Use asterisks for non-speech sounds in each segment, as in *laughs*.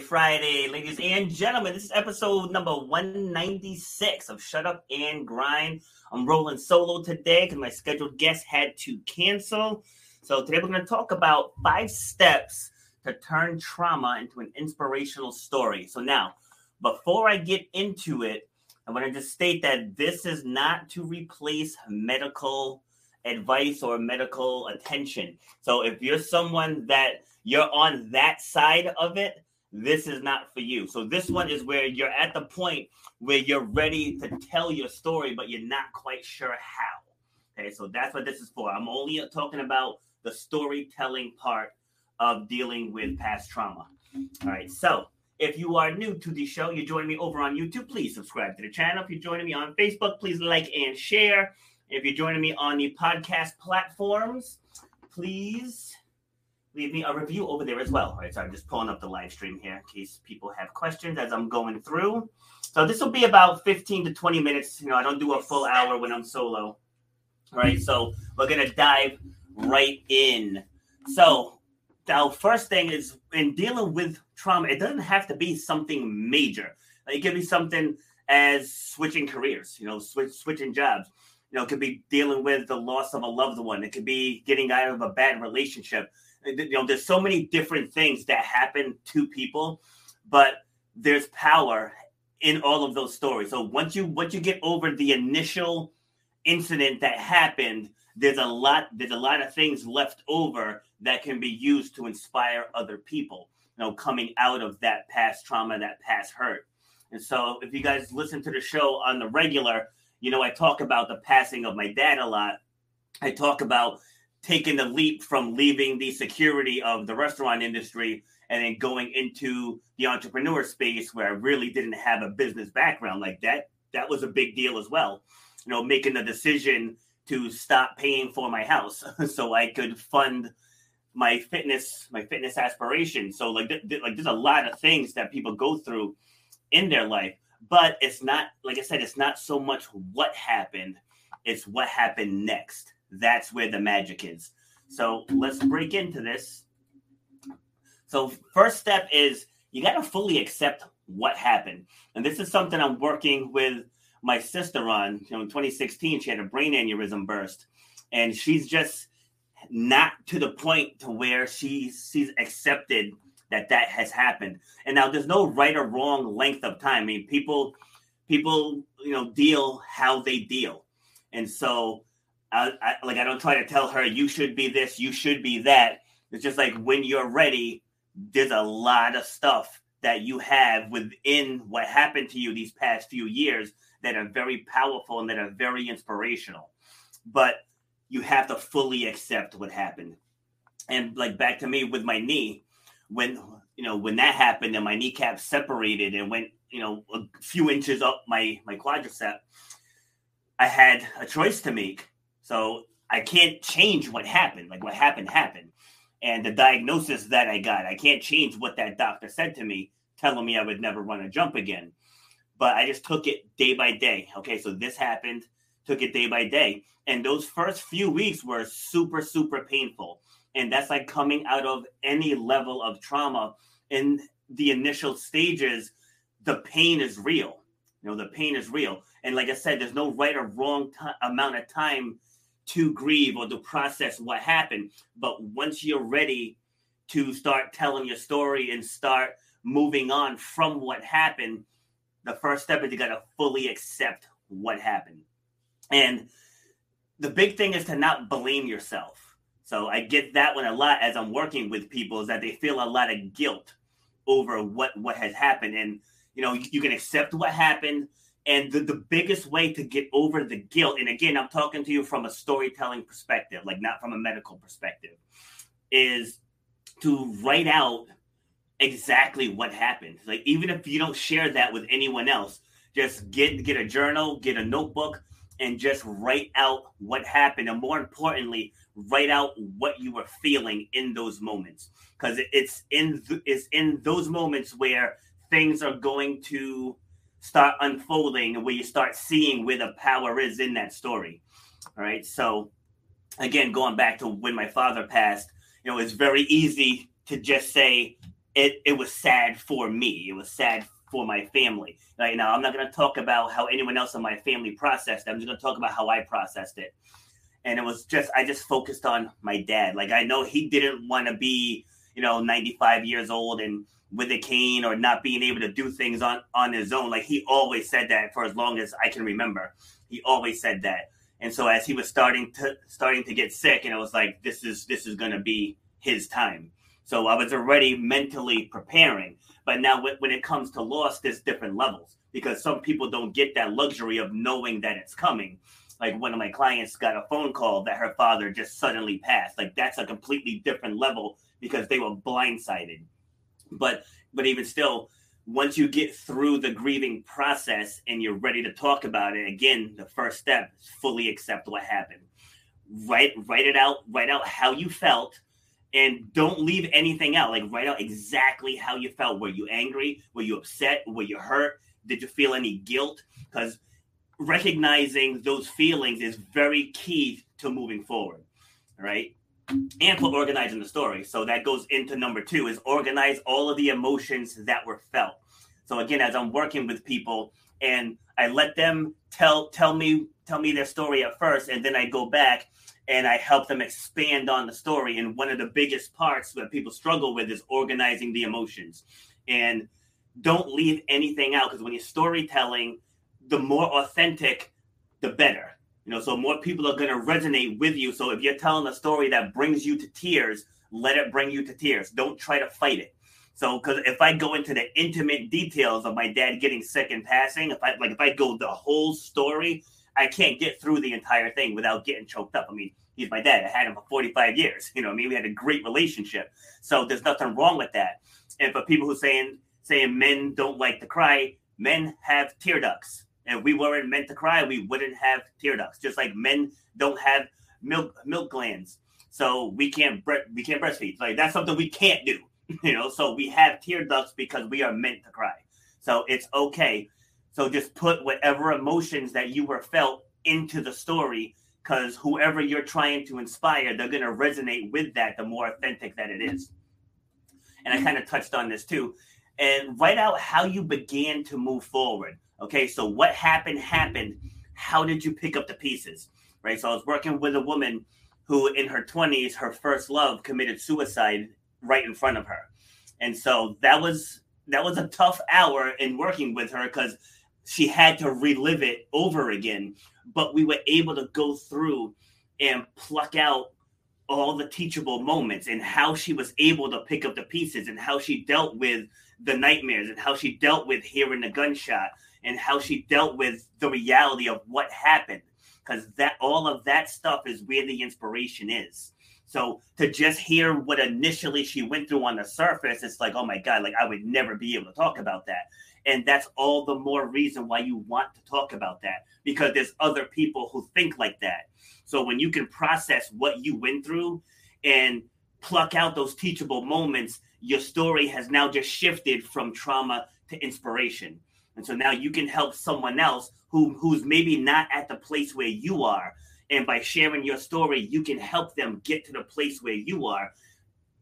Friday, ladies and gentlemen. This is episode number 196 of Shut Up and Grind. I'm rolling solo today because my scheduled guest had to cancel. So, today we're going to talk about five steps to turn trauma into an inspirational story. So, now, before I get into it, I want to just state that this is not to replace medical advice or medical attention. So, if you're someone that you're on that side of it, this is not for you. So this one is where you're at the point where you're ready to tell your story, but you're not quite sure how. Okay, so that's what this is for. I'm only talking about the storytelling part of dealing with past trauma. All right, so if you are new to the show, you're joining me over on YouTube, please subscribe to the channel. If you're joining me on Facebook, please like and share. If you're joining me on the podcast platforms, please leave me a review over there as well. All right, so I'm just pulling up the live stream here in case people have questions as I'm going through. So this will be about 15 to 20 minutes. You know, I don't do a full hour when I'm solo. All right, so we're gonna dive right in. So the first thing is in dealing with trauma, it doesn't have to be something major. It could be something as switching careers, you know, switch, switching jobs. You know, it could be dealing with the loss of a loved one. It could be getting out of a bad relationship you know there's so many different things that happen to people but there's power in all of those stories. So once you once you get over the initial incident that happened there's a lot there's a lot of things left over that can be used to inspire other people you know coming out of that past trauma that past hurt. And so if you guys listen to the show on the regular you know i talk about the passing of my dad a lot. I talk about taking the leap from leaving the security of the restaurant industry and then going into the entrepreneur space where I really didn't have a business background like that. That was a big deal as well. You know, making the decision to stop paying for my house *laughs* so I could fund my fitness my fitness aspirations. So like th- th- like there's a lot of things that people go through in their life, but it's not like I said it's not so much what happened, it's what happened next that's where the magic is. So let's break into this. So, first step is you got to fully accept what happened. And this is something I'm working with my sister on. You know, in 2016, she had a brain aneurysm burst, and she's just not to the point to where she's she's accepted that that has happened. And now there's no right or wrong length of time. I mean, people people you know deal how they deal, and so I, I, like I don't try to tell her you should be this, you should be that. It's just like when you're ready, there's a lot of stuff that you have within what happened to you these past few years that are very powerful and that are very inspirational. But you have to fully accept what happened. And like back to me with my knee, when you know when that happened and my kneecap separated and went you know a few inches up my my quadricep, I had a choice to make so I can't change what happened. Like what happened happened. And the diagnosis that I got, I can't change what that doctor said to me, telling me I would never run a jump again. But I just took it day by day. Okay, so this happened, took it day by day. And those first few weeks were super, super painful. And that's like coming out of any level of trauma. In the initial stages, the pain is real. You know, the pain is real. And like I said, there's no right or wrong t- amount of time to grieve or to process what happened. But once you're ready to start telling your story and start moving on from what happened, the first step is you got to fully accept what happened. And the big thing is to not blame yourself. So I get that one a lot as I'm working with people is that they feel a lot of guilt over what what has happened and you know you, you can accept what happened and the, the biggest way to get over the guilt, and again, I'm talking to you from a storytelling perspective, like not from a medical perspective, is to write out exactly what happened. Like even if you don't share that with anyone else, just get get a journal, get a notebook, and just write out what happened. And more importantly, write out what you were feeling in those moments. Because it's in it's in those moments where things are going to start unfolding where you start seeing where the power is in that story. All right. So again, going back to when my father passed, you know, it's very easy to just say, it it was sad for me. It was sad for my family. Right now, I'm not going to talk about how anyone else in my family processed it. I'm just going to talk about how I processed it. And it was just I just focused on my dad. Like I know he didn't want to be, you know, 95 years old and with a cane or not being able to do things on on his own. Like he always said that for as long as I can remember. He always said that. And so as he was starting to starting to get sick, and it was like this is this is going to be his time. So I was already mentally preparing. But now when it comes to loss, there's different levels because some people don't get that luxury of knowing that it's coming. Like one of my clients got a phone call that her father just suddenly passed. Like that's a completely different level because they were blindsided. But but even still, once you get through the grieving process and you're ready to talk about it, again, the first step is fully accept what happened. Write write it out, write out how you felt and don't leave anything out. Like write out exactly how you felt. Were you angry? Were you upset? Were you hurt? Did you feel any guilt? Because recognizing those feelings is very key to moving forward. Right. And for organizing the story. So that goes into number two is organize all of the emotions that were felt. So again, as I'm working with people and I let them tell tell me tell me their story at first, and then I go back and I help them expand on the story. And one of the biggest parts that people struggle with is organizing the emotions. And don't leave anything out because when you're storytelling, the more authentic, the better. You know, so more people are going to resonate with you. So if you're telling a story that brings you to tears, let it bring you to tears. Don't try to fight it. So, because if I go into the intimate details of my dad getting sick and passing, if I like, if I go the whole story, I can't get through the entire thing without getting choked up. I mean, he's my dad. I had him for 45 years. *laughs* You know, I mean, we had a great relationship. So there's nothing wrong with that. And for people who saying saying men don't like to cry, men have tear ducts. And we weren't meant to cry, we wouldn't have tear ducts. Just like men don't have milk milk glands, so we can't bre- we can't breastfeed. Like that's something we can't do. *laughs* You know, so we have tear ducts because we are meant to cry. So it's okay. So just put whatever emotions that you were felt into the story because whoever you're trying to inspire, they're to resonate with that the more authentic that it is. And I kind of touched on this too. And write out how you began to move forward. Okay, so what happened happened. How did you pick up the pieces? Right. So I was working with a woman who, in her 20s, her first love committed suicide right in front of her. And so that was that was a tough hour in working with her because she had to relive it over again. But we were able to go through and pluck out all the teachable moments and how she was able to pick up the pieces and how she dealt with the nightmares and how she dealt with hearing the gunshot and how she dealt with the reality of what happened because that all of that stuff is where the inspiration is so to just hear what initially she went through on the surface it's like oh my god like i would never be able to talk about that and that's all the more reason why you want to talk about that because there's other people who think like that. So when you can process what you went through and pluck out those teachable moments, your story has now just shifted from trauma to inspiration. And so now you can help someone else who who's maybe not at the place where you are. And by sharing your story, you can help them get to the place where you are.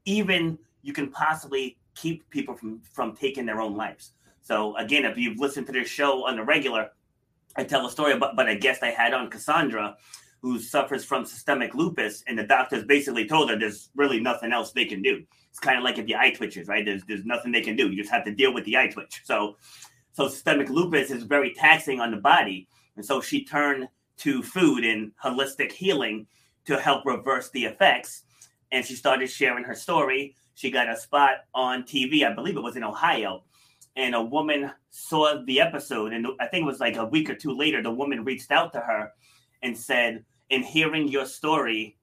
Even you can possibly keep people from from taking their own lives. So again, if you've listened to this show on the regular, I tell a story about, but a guest I had on Cassandra who suffers from systemic lupus, and the doctors basically told her there's really nothing else they can do. It's kind of like if your eye twitches, right? There's there's nothing they can do. You just have to deal with the eye twitch. So so systemic lupus is very taxing on the body. And so she turned to food and holistic healing to help reverse the effects. And she started sharing her story. She got a spot on TV, I believe it was in Ohio, and a woman saw the episode and i think it was like a week or two later the woman reached out to her and said in hearing your story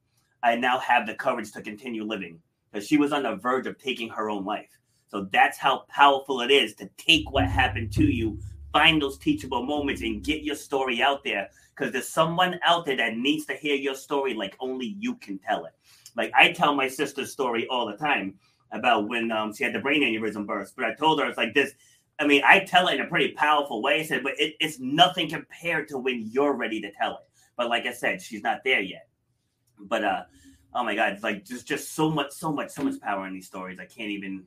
i now have the courage to continue living because she was on the verge of taking her own life so that's how powerful it is to take what happened to you find those teachable moments and get your story out there because there's someone out there that needs to hear your story like only you can tell it like i tell my sister's story all the time about when um, she had the brain aneurysm burst. But I told her it's like this. I mean, I tell it in a pretty powerful way. I said, but it, it's nothing compared to when you're ready to tell it. But like I said, she's not there yet. But uh, oh my god, like just just so much, so much, so much power in these stories. I can't even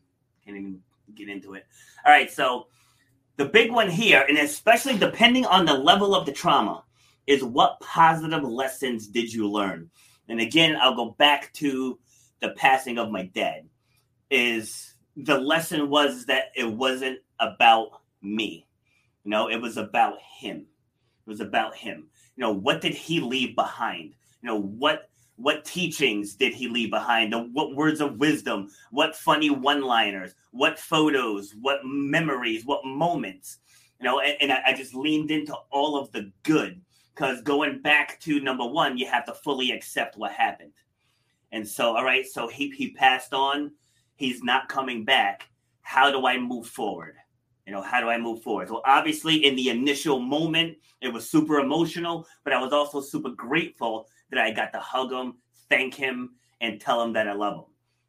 can't even get into it. All right, so the big one here, and especially depending on the level of the trauma, is what positive lessons did you learn? And again, I'll go back to the passing of my dad. Is the lesson was that it wasn't about me. You know, it was about him. It was about him. You know, what did he leave behind? You know, what what teachings did he leave behind? What words of wisdom? What funny one-liners? What photos? What memories? What moments? You know, and, and I, I just leaned into all of the good because going back to number one, you have to fully accept what happened. And so, all right, so he he passed on. He's not coming back. How do I move forward? You know, how do I move forward? Well, obviously, in the initial moment, it was super emotional, but I was also super grateful that I got to hug him, thank him, and tell him that I love him.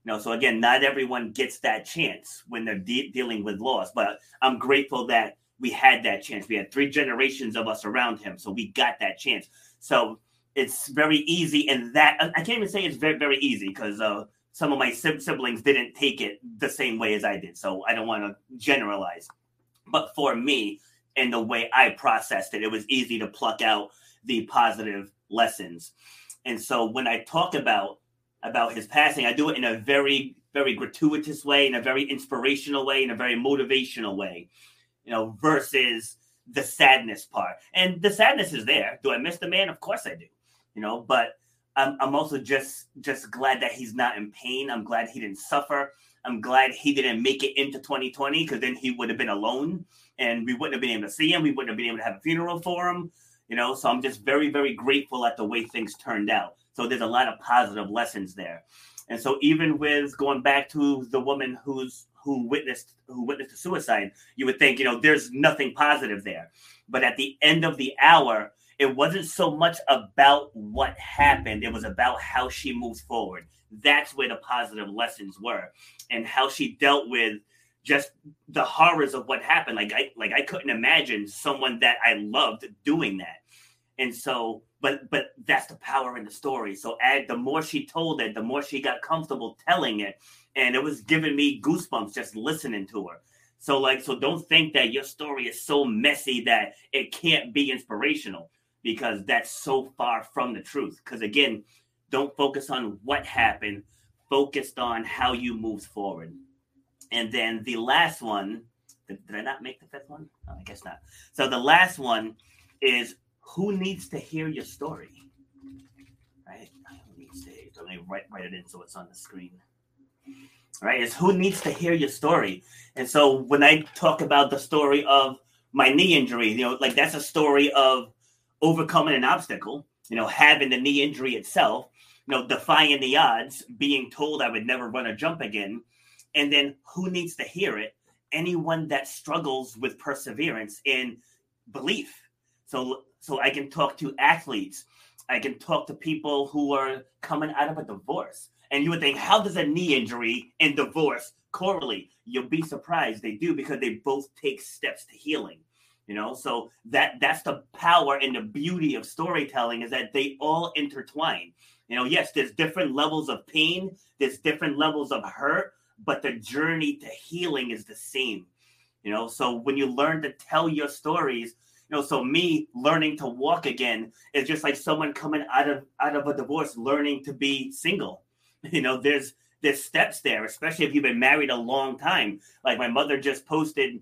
You know, so again, not everyone gets that chance when they're de- dealing with loss, but I'm grateful that we had that chance. We had three generations of us around him, so we got that chance. So it's very easy, and that I can't even say it's very very easy because uh, some of my siblings didn't take it the same way as I did. So I don't want to generalize, but for me and the way I processed it, it was easy to pluck out the positive lessons. And so when I talk about about his passing, I do it in a very very gratuitous way, in a very inspirational way, in a very motivational way, you know, versus the sadness part. And the sadness is there. Do I miss the man? Of course I do. You know, but I'm, I'm also just just glad that he's not in pain. I'm glad he didn't suffer. I'm glad he didn't make it into 2020 because then he would have been alone and we wouldn't have been able to see him. We wouldn't have been able to have a funeral for him you know? So i'm just very very grateful at the way things turned out. So there's a lot of positive lessons there. And so even with going back to the woman who's who witnessed who witnessed the suicide you would think you know there's nothing positive there. But at the end of the hour it wasn't so much about what happened. It was about how she moves forward. That's where the positive lessons were and how she dealt with just the horrors of what happened. Like I like I couldn't imagine someone that I loved doing that. And so, but but that's the power in the story. So add the more she told it, the more she got comfortable telling it. And it was giving me goosebumps just listening to her. So like so don't think that your story is so messy that it can't be inspirational because that's so far from the truth. Because again, don't focus on what happened, focused on how you move forward. And then the last one, did, did I not make the fifth one? Oh, I guess not. So the last one is who needs to hear your story? Right? Let me write, write it in so it's on the screen. Right? Is who needs to hear your story? And so when I talk about the story of my knee injury, you know, like that's a story of overcoming an obstacle, you know, having the knee injury itself, you know, defying the odds, being told I would never run a jump again, and then who needs to hear it? Anyone that struggles with perseverance and belief. So so I can talk to athletes. I can talk to people who are coming out of a divorce. And you would think, how does a knee injury and divorce correlate? You'll be surprised they do because they both take steps to healing. You know, so that that's the power and the beauty of storytelling is that they all intertwine. You know, yes, there's different levels of pain, there's different levels of hurt, but the journey to healing is the same. You know, so when you learn to tell your stories, you know, so me learning to walk again is just like someone coming out of out of a divorce learning to be single. *laughs* You know, there's there's steps there, especially if you've been married a long time. Like my mother just posted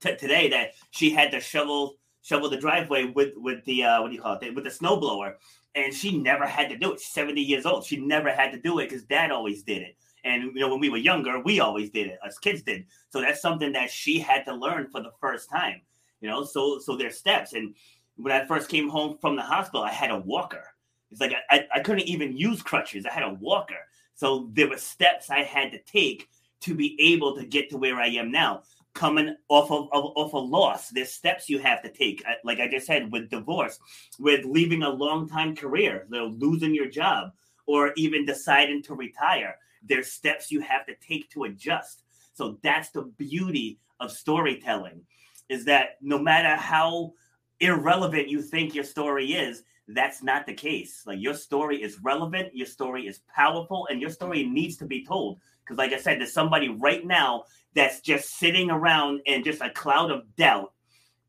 t- today that she had to shovel shovel the driveway with with the uh, what do you call it with the snowblower, and she never had to do it. She's 70 years old. She never had to do it because dad always did it. And you know, when we were younger, we always did it. Us kids did. So that's something that she had to learn for the first time. You know, so so there's steps. And when I first came home from the hospital, I had a walker. It's like I, I couldn't even use crutches. I had a walker. So there were steps I had to take to be able to get to where I am now. Coming off of, of off a loss, there's steps you have to take. Like I just said, with divorce, with leaving a long time career, losing your job, or even deciding to retire there's steps you have to take to adjust. So that's the beauty of storytelling is that no matter how irrelevant you think your story is, that's not the case. Like your story is relevant, your story is powerful, and your story needs to be told. Because, like I said, there's somebody right now that's just sitting around in just a cloud of doubt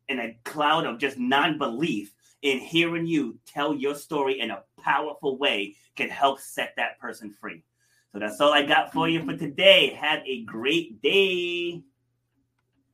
and a cloud of just non belief. And hearing you tell your story in a powerful way can help set that person free. So that's all I got for you for today. Have a great day.